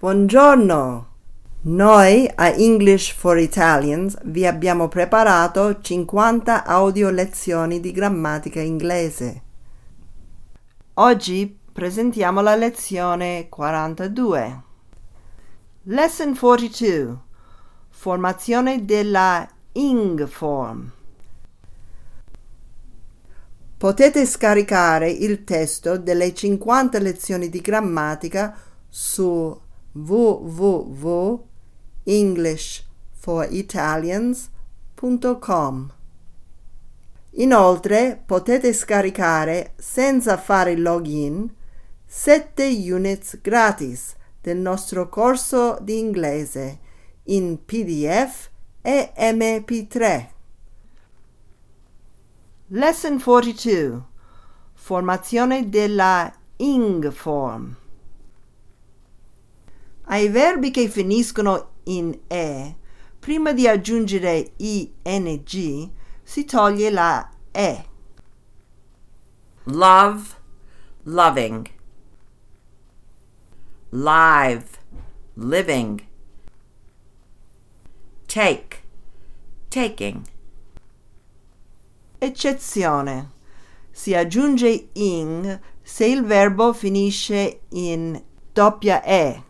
Buongiorno! Noi a English for Italians vi abbiamo preparato 50 audio lezioni di grammatica inglese. Oggi presentiamo la lezione 42. Lesson 42. Formazione della ing form. Potete scaricare il testo delle 50 lezioni di grammatica su www.englishforitalians.com. Inoltre potete scaricare senza fare login 7 units gratis del nostro corso di inglese in PDF e MP3. Lesson 42 Formazione della ing form ai verbi che finiscono in e, prima di aggiungere ing, si toglie la e. Love, loving. Live, living. Take, taking. Eccezione. Si aggiunge ing se il verbo finisce in doppia e.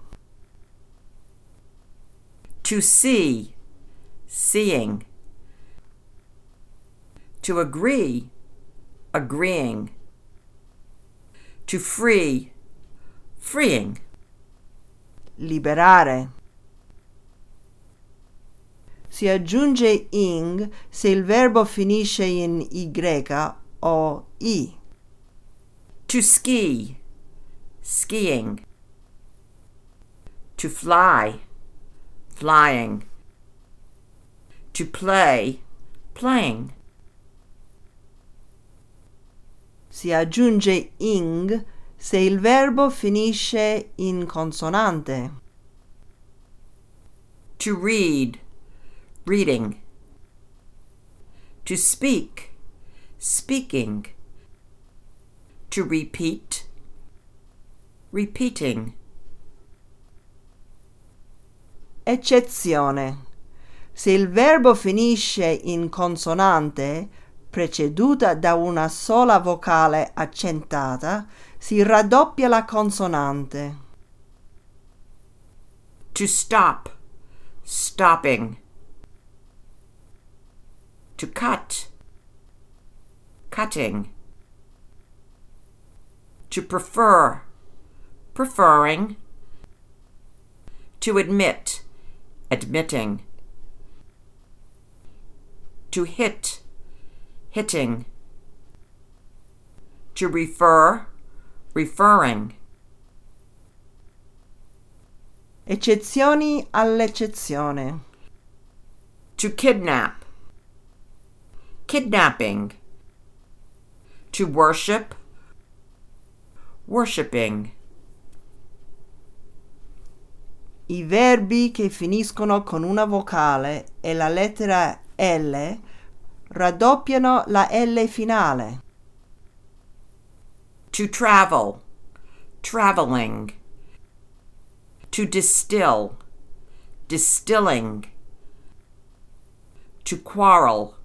To see, seeing. To agree, agreeing. To free, freeing. Liberare. Si aggiunge ing se il verbo finisce in y o i. To ski, skiing. To fly, flying. To play, playing. Si aggiunge ing se il verbo finisce in consonante. To read, reading. To speak, speaking. To repeat, repeating. Eccezione. Se il verbo finisce in consonante, preceduta da una sola vocale accentata, si raddoppia la consonante. To stop, stopping. To cut, cutting. To prefer, preferring. To admit, admitting. To hit, hitting. To refer, referring. Eccezioni all'eccezione. To kidnap, kidnapping. To worship, worshipping. I verbi che finiscono con una vocale e la lettera L raddoppiano la L finale. To travel, traveling. To distill, distilling. To quarrel,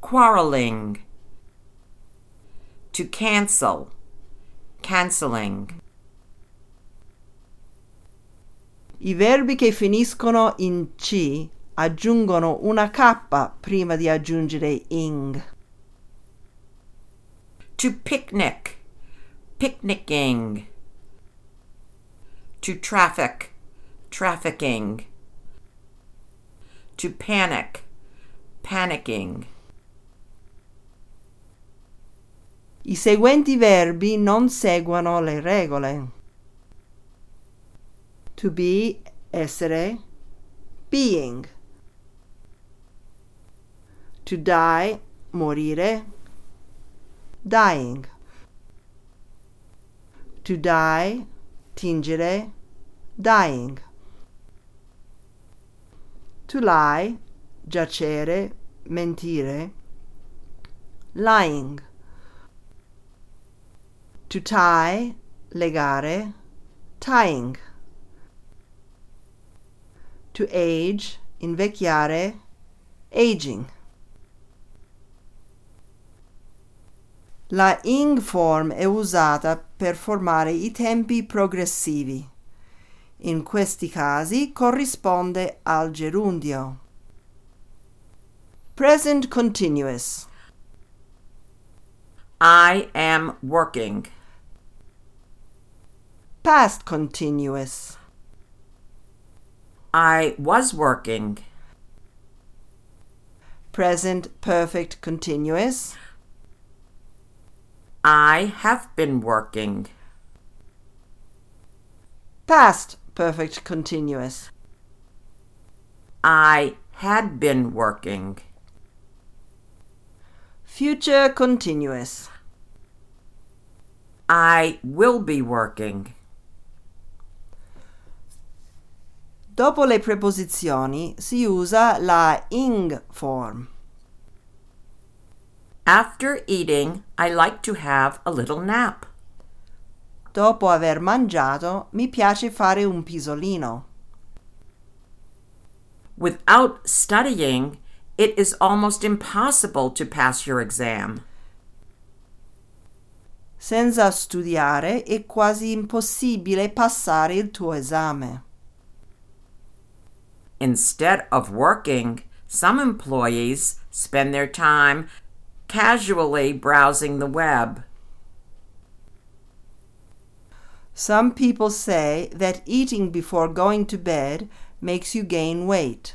quarreling. To cancel, canceling. I verbi che finiscono in C aggiungono una K prima di aggiungere ing. To picnic, picnicking. To traffic, trafficking. To panic, panicking. I seguenti verbi non seguono le regole. To be, essere, being. To die, morire, dying. To die, tingere, dying. To lie, giacere, mentire, lying. To tie, legare, tying. To age, invecchiare, aging. La ing form è usata per formare i tempi progressivi. In questi casi corrisponde al gerundio. Present continuous. I am working. Past continuous. I was working. Present perfect continuous. I have been working. Past perfect continuous. I had been working. Future continuous. I will be working. Dopo le preposizioni si usa la ing form. After eating, I like to have a little nap. Dopo aver mangiato mi piace fare un pisolino. Without studying, it is almost impossible to pass your exam. Senza studiare è quasi impossibile passare il tuo esame. Instead of working, some employees spend their time casually browsing the web. Some people say that eating before going to bed makes you gain weight.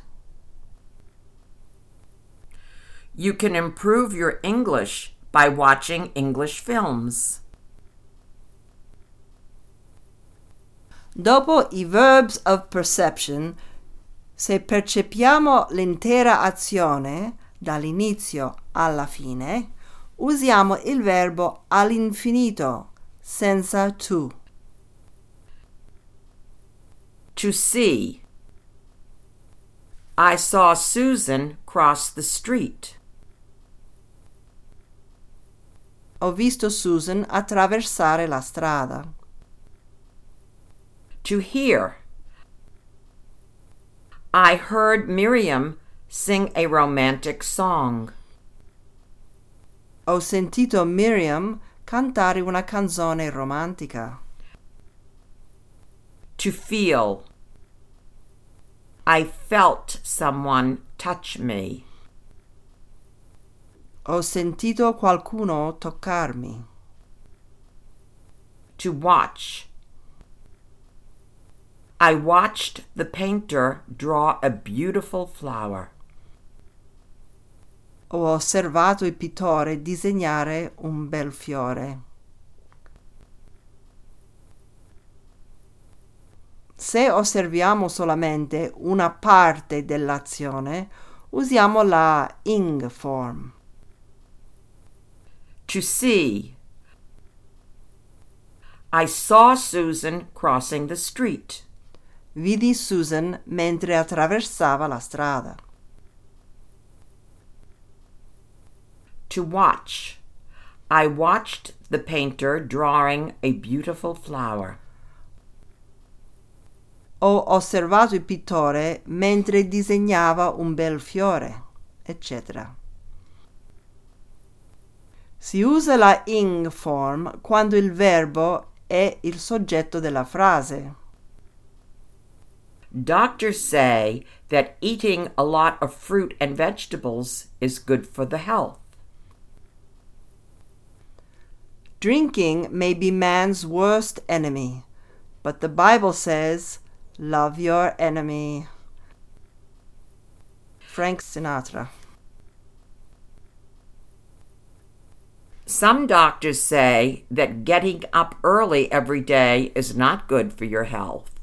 You can improve your English by watching English films. Dopo i verbs of perception, se percepiamo l'intera azione dall'inizio alla fine, usiamo il verbo all'infinito senza to. To see. I saw Susan cross the street. Ho visto Susan attraversare la strada. To hear. I heard Miriam sing a romantic song. Ho sentito Miriam cantare una canzone romantica. To feel. I felt someone touch me. Ho sentito qualcuno toccarmi. To watch. I watched the painter draw a beautiful flower. Ho osservato il pittore disegnare un bel fiore. Se osserviamo solamente una parte dell'azione, usiamo la ing form. To see. I saw Susan crossing the street. Vidi Susan mentre attraversava la strada. To watch. I watched the painter drawing a beautiful flower. Ho osservato il pittore mentre disegnava un bel fiore, etc. Si usa la ing form quando il verbo è il soggetto della frase. Doctors say that eating a lot of fruit and vegetables is good for the health. Drinking may be man's worst enemy, but the Bible says, Love your enemy. Frank Sinatra. Some doctors say that getting up early every day is not good for your health.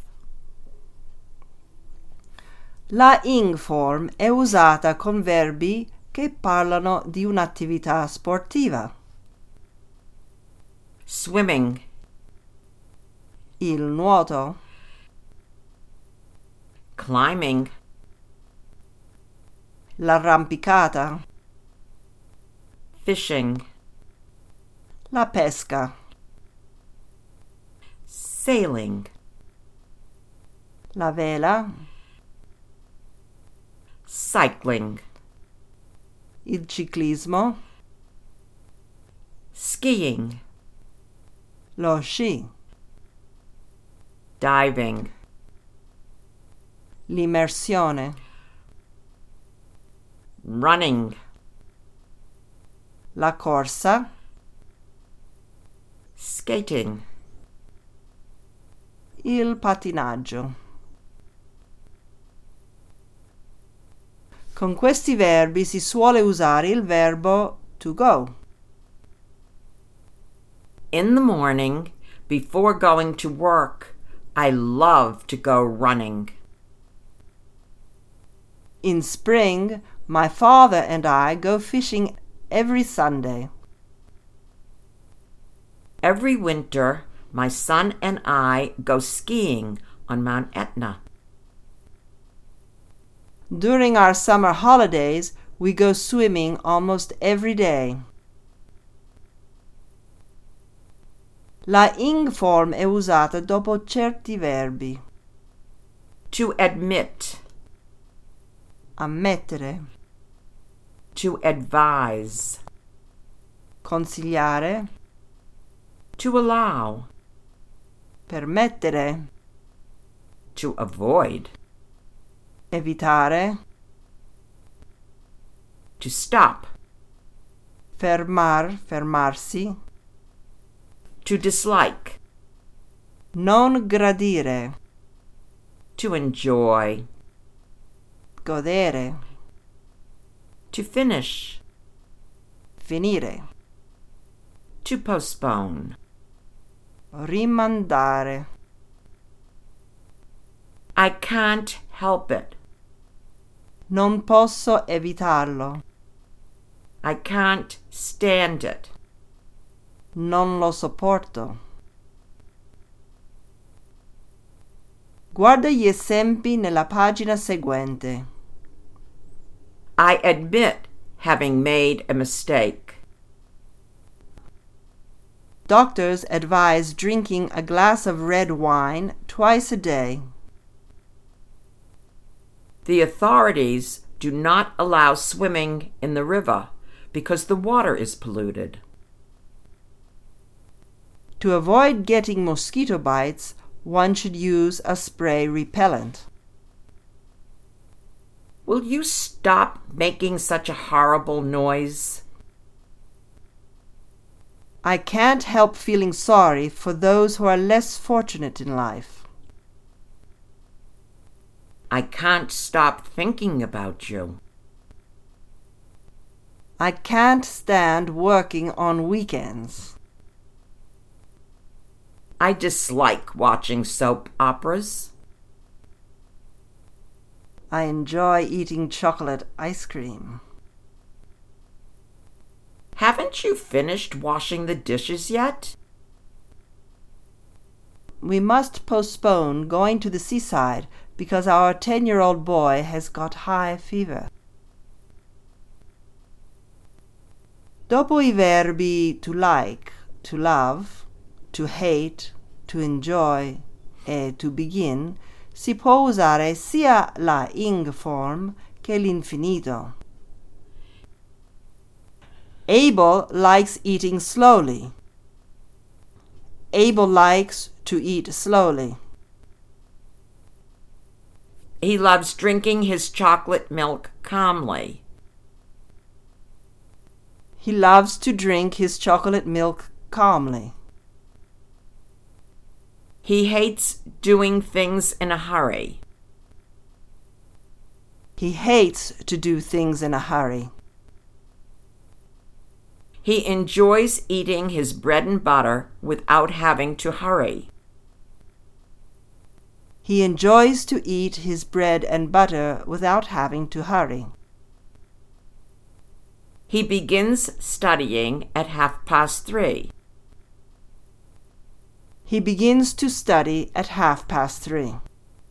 La ing form è usata con verbi che parlano di un'attività sportiva. Swimming, Il nuoto, climbing, l'arrampicata, fishing, la pesca, sailing, la vela, cycling, il ciclismo, skiing, lo sci, diving, l'immersione, running, la corsa, skating, il patinaggio. Con questi verbi si suole usare il verbo to go. In the morning, before going to work, I love to go running. In spring, my father and I go fishing every Sunday. Every winter, my son and I go skiing on Mount Etna. During our summer holidays, we go swimming almost every day. La ing form è usata dopo certi verbi. To admit, Ammettere, to advise, consigliare, to allow, permettere, to avoid, evitare, to stop, fermar, fermarsi, to dislike, non gradire, to enjoy, godere, to finish, finire, to postpone. rimandare, I can't help it. Non posso evitarlo, I can't stand it. non lo sopporto. Guarda gli esempi nella pagina seguente. I admit having made a mistake. Doctors advise drinking a glass of red wine twice a day. The authorities do not allow swimming in the river because the water is polluted. To avoid getting mosquito bites, one should use a spray repellent. Will you stop making such a horrible noise? I can't help feeling sorry for those who are less fortunate in life. I can't stop thinking about you. I can't stand working on weekends. I dislike watching soap operas. I enjoy eating chocolate ice cream. Haven't you finished washing the dishes yet? We must postpone going to the seaside because our 10 year old boy has got high fever. Dopo i verbi to like, to love, to hate, to enjoy e to begin, si può usare sia la ing form che l'infinito. Abel likes eating slowly. Abel likes to eat slowly. He loves drinking his chocolate milk calmly. He loves to drink his chocolate milk calmly. He hates doing things in a hurry. He hates to do things in a hurry. He enjoys eating his bread and butter without having to hurry. He enjoys to eat his bread and butter without having to hurry. He begins studying at half past three. He begins to study at half past three.